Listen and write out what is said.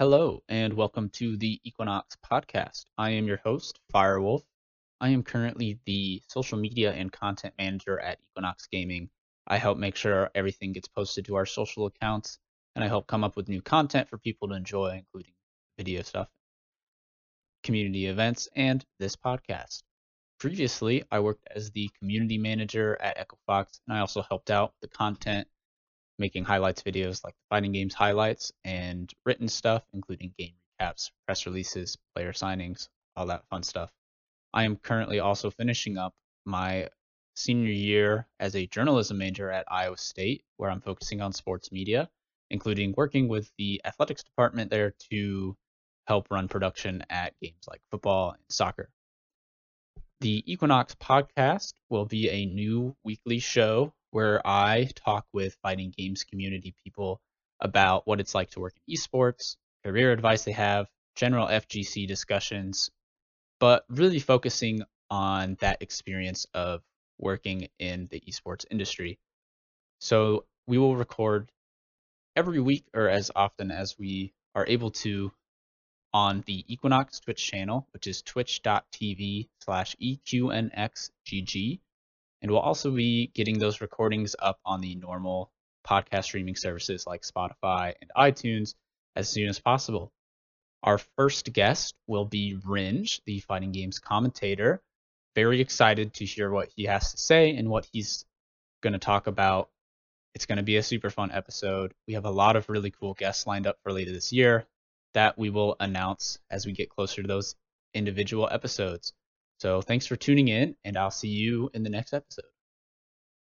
Hello, and welcome to the Equinox podcast. I am your host, Firewolf. I am currently the social media and content manager at Equinox Gaming. I help make sure everything gets posted to our social accounts, and I help come up with new content for people to enjoy, including video stuff, community events, and this podcast. Previously, I worked as the community manager at EchoFox, and I also helped out the content making highlights videos like fighting games highlights and written stuff, including game recaps, press releases, player signings, all that fun stuff. I am currently also finishing up my senior year as a journalism major at Iowa State, where I'm focusing on sports media, including working with the athletics department there to help run production at games like football and soccer. The Equinox podcast will be a new weekly show where I talk with fighting games community people about what it's like to work in esports, career advice they have, general FGC discussions, but really focusing on that experience of working in the esports industry. So we will record every week or as often as we are able to on the Equinox Twitch channel, which is twitch.tv slash EQNXGG. And we'll also be getting those recordings up on the normal podcast streaming services like Spotify and iTunes as soon as possible. Our first guest will be Ringe, the fighting games commentator. Very excited to hear what he has to say and what he's going to talk about. It's going to be a super fun episode. We have a lot of really cool guests lined up for later this year that we will announce as we get closer to those individual episodes. So thanks for tuning in, and I'll see you in the next episode.